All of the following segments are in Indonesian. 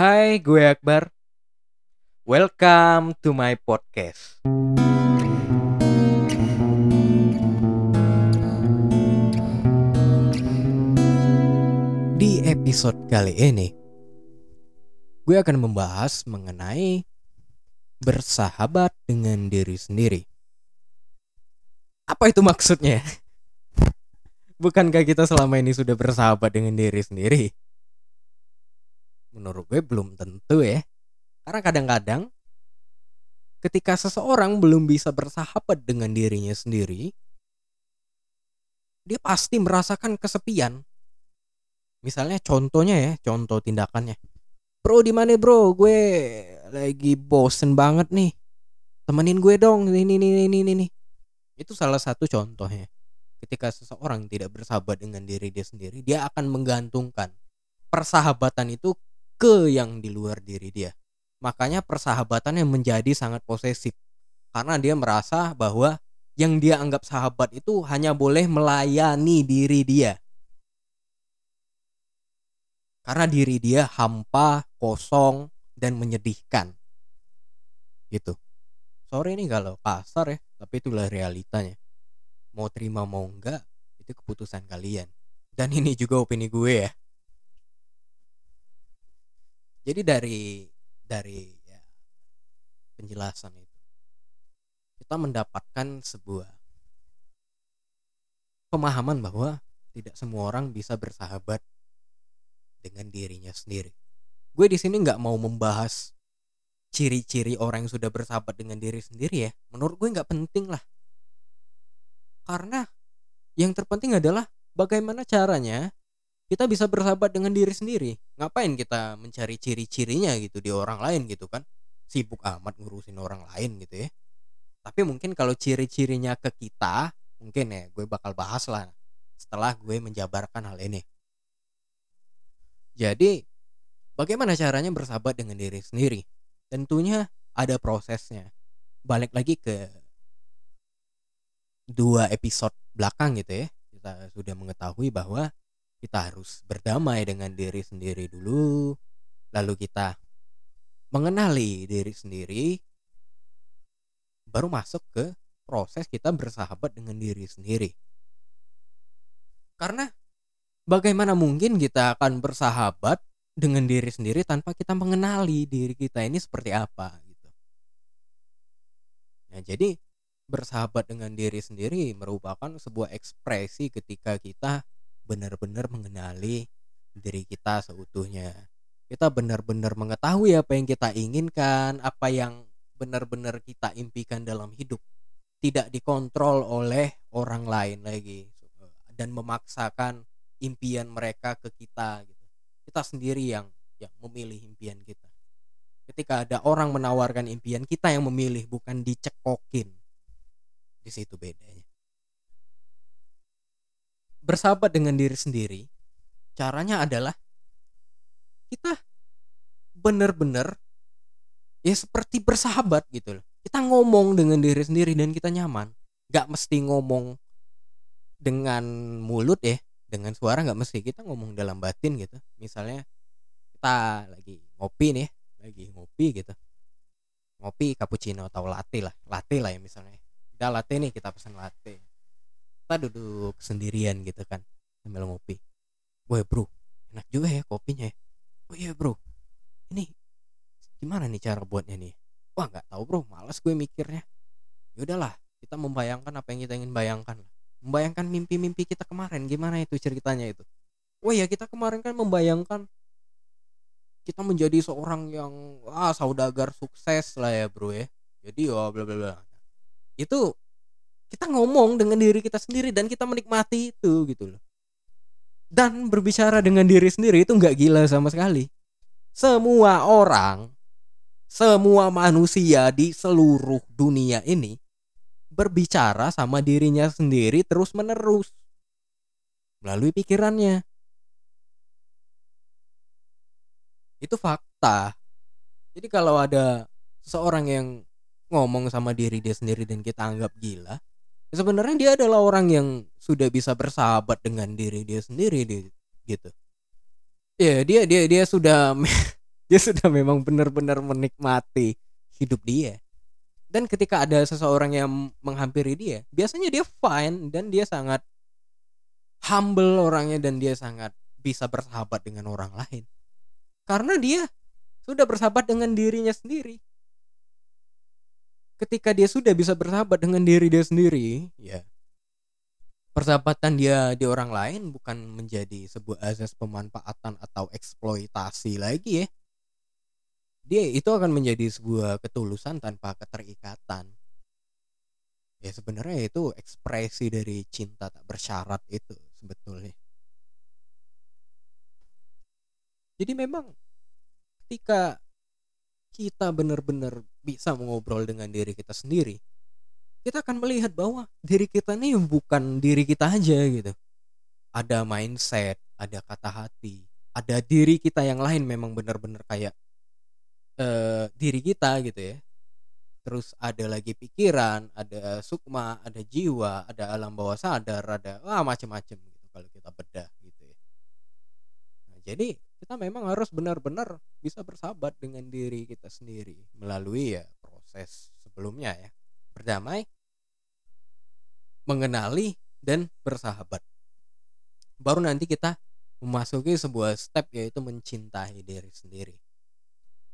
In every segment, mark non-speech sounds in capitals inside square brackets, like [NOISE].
Hai, gue Akbar. Welcome to my podcast. Di episode kali ini, gue akan membahas mengenai bersahabat dengan diri sendiri. Apa itu maksudnya? Bukankah kita selama ini sudah bersahabat dengan diri sendiri? Menurut gue belum tentu ya. Karena kadang-kadang ketika seseorang belum bisa bersahabat dengan dirinya sendiri, dia pasti merasakan kesepian. Misalnya contohnya ya, contoh tindakannya. Bro di mana bro? Gue lagi bosen banget nih. Temenin gue dong. Ini ini ini ini. Itu salah satu contohnya. Ketika seseorang tidak bersahabat dengan diri dia sendiri, dia akan menggantungkan persahabatan itu ke yang di luar diri dia. Makanya persahabatan yang menjadi sangat posesif. Karena dia merasa bahwa yang dia anggap sahabat itu hanya boleh melayani diri dia karena diri dia hampa, kosong, dan menyedihkan. Gitu. Sorry nih kalau kasar ya, tapi itulah realitanya. Mau terima mau enggak, itu keputusan kalian. Dan ini juga opini gue ya. Jadi dari dari ya, penjelasan itu kita mendapatkan sebuah pemahaman bahwa tidak semua orang bisa bersahabat dengan dirinya sendiri. Gue di sini nggak mau membahas ciri-ciri orang yang sudah bersahabat dengan diri sendiri ya. Menurut gue nggak penting lah. Karena yang terpenting adalah bagaimana caranya kita bisa bersahabat dengan diri sendiri. Ngapain kita mencari ciri-cirinya gitu di orang lain gitu kan? Sibuk amat ngurusin orang lain gitu ya. Tapi mungkin kalau ciri-cirinya ke kita, mungkin ya gue bakal bahas lah setelah gue menjabarkan hal ini. Jadi, bagaimana caranya bersahabat dengan diri sendiri? Tentunya ada prosesnya. Balik lagi ke dua episode belakang gitu ya. Kita sudah mengetahui bahwa kita harus berdamai dengan diri sendiri dulu. Lalu kita mengenali diri sendiri baru masuk ke proses kita bersahabat dengan diri sendiri. Karena bagaimana mungkin kita akan bersahabat dengan diri sendiri tanpa kita mengenali diri kita ini seperti apa gitu. Nah, jadi bersahabat dengan diri sendiri merupakan sebuah ekspresi ketika kita benar-benar mengenali diri kita seutuhnya. Kita benar-benar mengetahui apa yang kita inginkan, apa yang benar-benar kita impikan dalam hidup. Tidak dikontrol oleh orang lain lagi dan memaksakan impian mereka ke kita gitu kita sendiri yang yang memilih impian kita ketika ada orang menawarkan impian kita yang memilih bukan dicekokin di situ bedanya bersahabat dengan diri sendiri caranya adalah kita benar-benar ya seperti bersahabat gitu loh. Kita ngomong dengan diri sendiri dan kita nyaman. Gak mesti ngomong dengan mulut ya dengan suara nggak mesti. Kita ngomong dalam batin gitu. Misalnya kita lagi ngopi nih lagi ngopi gitu. Ngopi cappuccino atau latte lah. Latte lah ya misalnya. Kita latte nih kita pesan latte kita duduk sendirian gitu kan sambil ngopi. Wah bro enak juga ya kopinya ya. Oh iya bro. Ini gimana nih cara buatnya nih? Wah nggak tahu bro. Malas gue mikirnya. Ya udahlah kita membayangkan apa yang kita ingin bayangkan membayangkan mimpi-mimpi kita kemarin gimana itu ceritanya itu? Oh ya kita kemarin kan membayangkan kita menjadi seorang yang ah saudagar sukses lah ya bro ya. Jadi oh bla bla bla. Itu kita ngomong dengan diri kita sendiri dan kita menikmati itu gitu loh dan berbicara dengan diri sendiri itu nggak gila sama sekali semua orang semua manusia di seluruh dunia ini berbicara sama dirinya sendiri terus menerus melalui pikirannya. Itu fakta. Jadi kalau ada seseorang yang ngomong sama diri dia sendiri dan kita anggap gila, sebenarnya dia adalah orang yang sudah bisa bersahabat dengan diri dia sendiri gitu. Ya, dia dia dia sudah [LAUGHS] dia sudah memang benar-benar menikmati hidup dia. Dan ketika ada seseorang yang menghampiri dia biasanya dia fine dan dia sangat humble orangnya dan dia sangat bisa bersahabat dengan orang lain. Karena dia sudah bersahabat dengan dirinya sendiri ketika dia sudah bisa bersahabat dengan diri dia sendiri ya. persahabatan dia di orang lain bukan menjadi sebuah azas pemanfaatan atau eksploitasi lagi ya. Dia itu akan menjadi sebuah ketulusan tanpa keterikatan. Ya sebenarnya itu ekspresi dari cinta tak bersyarat itu sebetulnya. Jadi memang ketika kita benar-benar bisa mengobrol dengan diri kita sendiri kita akan melihat bahwa diri kita ini bukan diri kita aja gitu. Ada mindset ada kata hati ada diri kita yang lain memang benar-benar kayak uh, diri kita gitu ya. Terus ada lagi pikiran ada sukma ada jiwa ada alam bawah sadar ada wah macam-macam gitu kalau kita bedah gitu ya. Nah, jadi kita memang harus benar-benar bisa bersahabat dengan diri kita sendiri melalui ya proses sebelumnya ya. Berdamai mengenali dan bersahabat. Baru nanti kita memasuki sebuah step yaitu mencintai diri sendiri.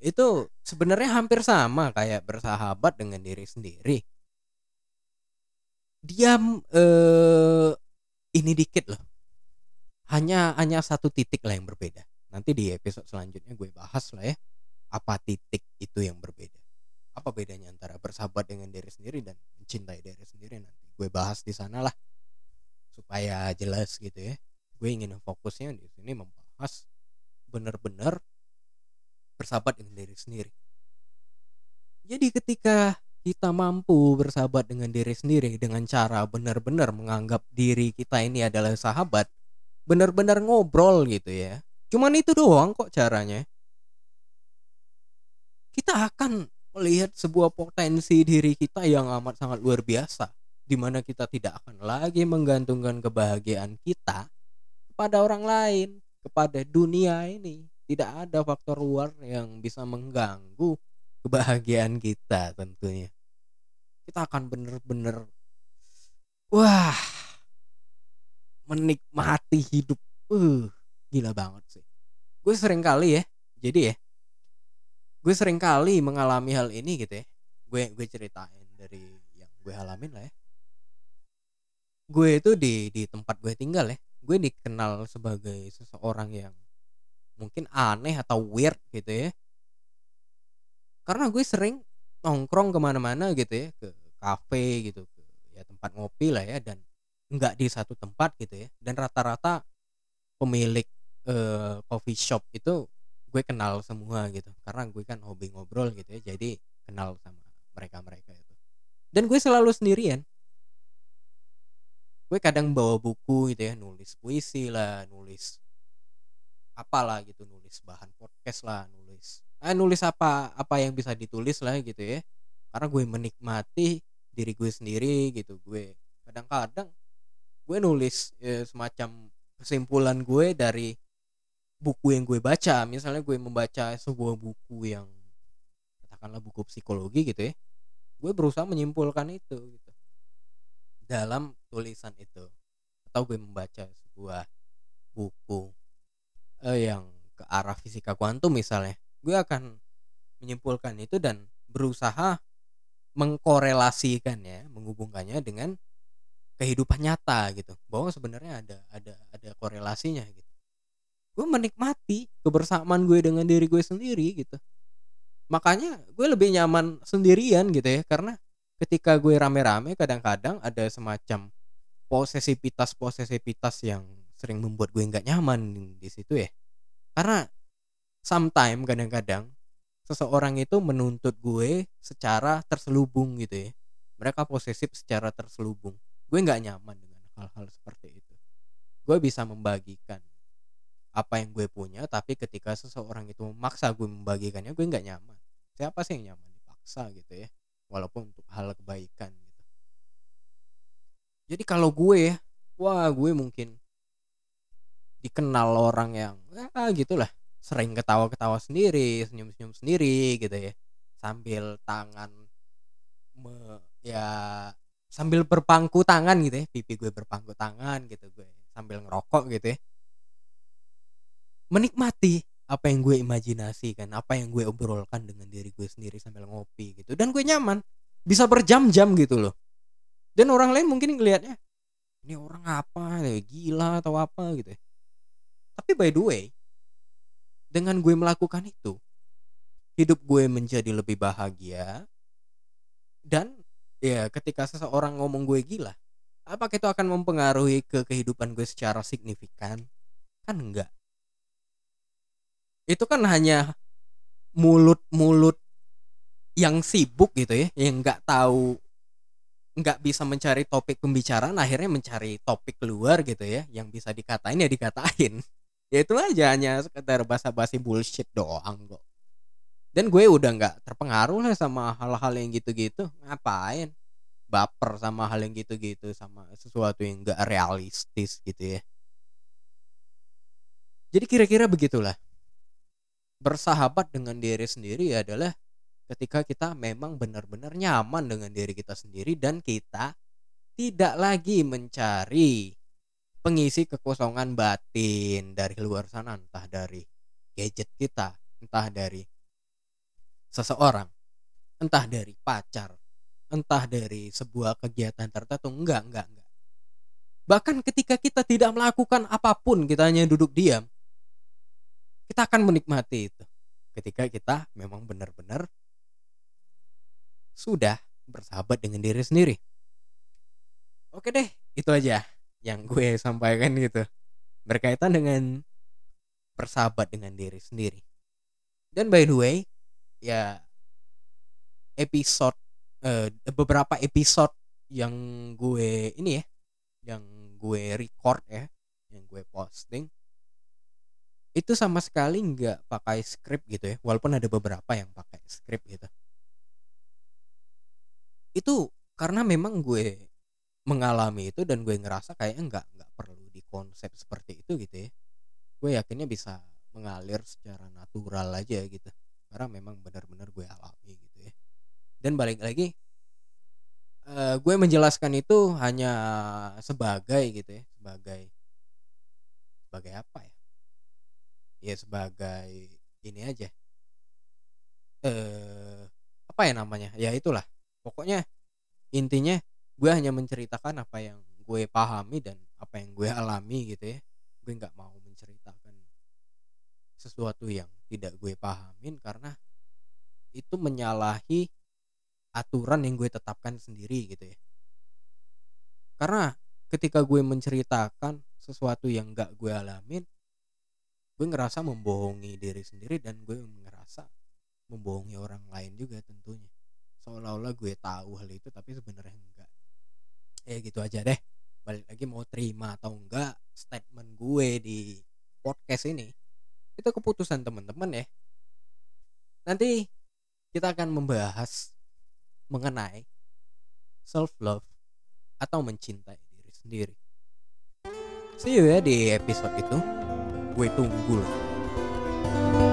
Itu sebenarnya hampir sama kayak bersahabat dengan diri sendiri. Diam eh, ini dikit loh. Hanya hanya satu titik lah yang berbeda nanti di episode selanjutnya gue bahas lah ya apa titik itu yang berbeda. Apa bedanya antara bersahabat dengan diri sendiri dan mencintai diri sendiri nanti? Gue bahas di sana lah. Supaya jelas gitu ya. Gue ingin fokusnya di sini membahas benar-benar bersahabat dengan diri sendiri. Jadi ketika kita mampu bersahabat dengan diri sendiri dengan cara benar-benar menganggap diri kita ini adalah sahabat benar-benar ngobrol gitu ya Cuman itu doang kok caranya. Kita akan melihat sebuah potensi diri kita yang amat sangat luar biasa di mana kita tidak akan lagi menggantungkan kebahagiaan kita kepada orang lain, kepada dunia ini. Tidak ada faktor luar yang bisa mengganggu kebahagiaan kita tentunya. Kita akan bener-bener wah menikmati hidup. Uh, gila banget sih. Gue sering kali ya jadi ya gue sering kali mengalami hal ini gitu ya. Gue gue ceritain dari yang gue alamin lah ya. Gue itu di di tempat gue tinggal ya gue dikenal sebagai seseorang yang mungkin aneh atau weird gitu ya. Karena gue sering nongkrong ke mana-mana gitu ya ke kafe gitu ke ya tempat ngopi lah ya dan nggak di satu tempat gitu ya. Dan rata-rata pemilik uh, coffee shop itu gue kenal semua gitu. Karena gue kan hobi ngobrol gitu ya jadi kenal sama mereka mereka itu. Dan gue selalu sendirian. Gue kadang bawa buku gitu ya nulis puisi lah nulis apalah gitu nulis bahan podcast lah nulis eh, nulis apa apa yang bisa ditulis lah gitu ya. Karena gue menikmati diri gue sendiri gitu gue kadang-kadang gue nulis ya, semacam kesimpulan gue dari buku yang gue baca misalnya gue membaca sebuah buku yang katakanlah buku psikologi gitu ya gue berusaha menyimpulkan itu gitu dalam tulisan itu atau gue membaca sebuah buku eh, yang ke arah fisika kuantum misalnya gue akan menyimpulkan itu dan berusaha mengkorelasikan ya menghubungkannya dengan kehidupan nyata gitu bahwa sebenarnya ada ada ada korelasinya gitu gue menikmati kebersamaan gue dengan diri gue sendiri gitu. Makanya gue lebih nyaman sendirian gitu ya. Karena ketika gue rame-rame kadang-kadang ada semacam posesivitas posesivitas yang sering membuat gue nggak nyaman di situ ya. Karena sometimes kadang-kadang seseorang itu menuntut gue secara terselubung gitu ya. Mereka posesif secara terselubung. Gue nggak nyaman dengan hal-hal seperti itu. Gue bisa membagikan apa yang gue punya tapi ketika seseorang itu memaksa gue membagikannya gue nggak nyaman. Siapa sih yang nyaman? Dipaksa gitu ya walaupun untuk hal kebaikan gitu. Jadi kalau gue ya wah gue mungkin dikenal orang yang ya gitulah sering ketawa-ketawa sendiri senyum-senyum sendiri gitu ya sambil tangan me, ya sambil berpangku tangan gitu ya pipi gue berpangku tangan gitu gue sambil ngerokok gitu ya menikmati apa yang gue imajinasikan apa yang gue obrolkan dengan diri gue sendiri sambil ngopi gitu. Dan gue nyaman bisa berjam-jam gitu loh. Dan orang lain mungkin ngelihatnya ini orang apa? Ya gila atau apa? gitu. Tapi by the way dengan gue melakukan itu hidup gue menjadi lebih bahagia. Dan ya ketika seseorang ngomong gue gila apakah itu akan mempengaruhi ke kehidupan gue secara signifikan? Kan enggak itu kan hanya mulut-mulut yang sibuk gitu ya yang nggak tahu nggak bisa mencari topik pembicaraan akhirnya mencari topik keluar gitu ya yang bisa dikatain ya dikatain. [LAUGHS] Ya itu aja hanya sekedar basa-basi bullshit doang kok. Dan gue udah nggak terpengaruh lah sama hal-hal yang gitu-gitu. Ngapain? Baper sama hal yang gitu-gitu sama sesuatu yang nggak realistis gitu ya. Jadi kira-kira begitulah bersahabat dengan diri sendiri adalah ketika kita memang benar-benar nyaman dengan diri kita sendiri dan kita tidak lagi mencari pengisi kekosongan batin dari luar sana entah dari gadget kita entah dari seseorang entah dari pacar entah dari sebuah kegiatan tertentu enggak enggak enggak. Bahkan ketika kita tidak melakukan apa pun kita hanya duduk diam kita akan menikmati itu ketika kita memang benar-benar sudah bersahabat dengan diri sendiri. Oke deh, itu aja yang gue [LAUGHS] sampaikan gitu. Berkaitan dengan bersahabat dengan diri sendiri. Dan by the way, ya episode eh, beberapa episode yang gue ini ya, yang gue record ya, yang gue posting itu sama sekali nggak pakai script gitu ya, walaupun ada beberapa yang pakai script gitu. Itu karena memang gue mengalami itu dan gue ngerasa kayaknya nggak nggak perlu di konsep seperti itu gitu ya. Gue yakinnya bisa mengalir secara natural aja gitu karena memang benar-benar gue alami gitu ya. Dan balik lagi uh, gue menjelaskan itu hanya sebagai gitu ya sebagai sebagai apa ya ya sebagai ini aja. Eh apa ya namanya? Ya itulah. Pokoknya intinya gue hanya menceritakan apa yang gue pahami dan apa yang gue alami gitu ya. Gue nggak mau menceritakan sesuatu yang tidak gue pahamin karena itu menyalahi aturan yang gue tetapkan sendiri gitu ya. Karena ketika gue menceritakan sesuatu yang gak gue alamin gue ngerasa membohongi diri sendiri dan gue ngerasa membohongi orang lain juga tentunya. Seolah-olah gue tahu hal itu tapi sebenarnya enggak. Ya gitu aja deh. Balik lagi mau terima atau enggak statement gue di podcast ini itu keputusan teman-teman ya. Nanti kita akan membahas mengenai self love atau mencintai diri sendiri. See you ya di episode itu gue tunggu loh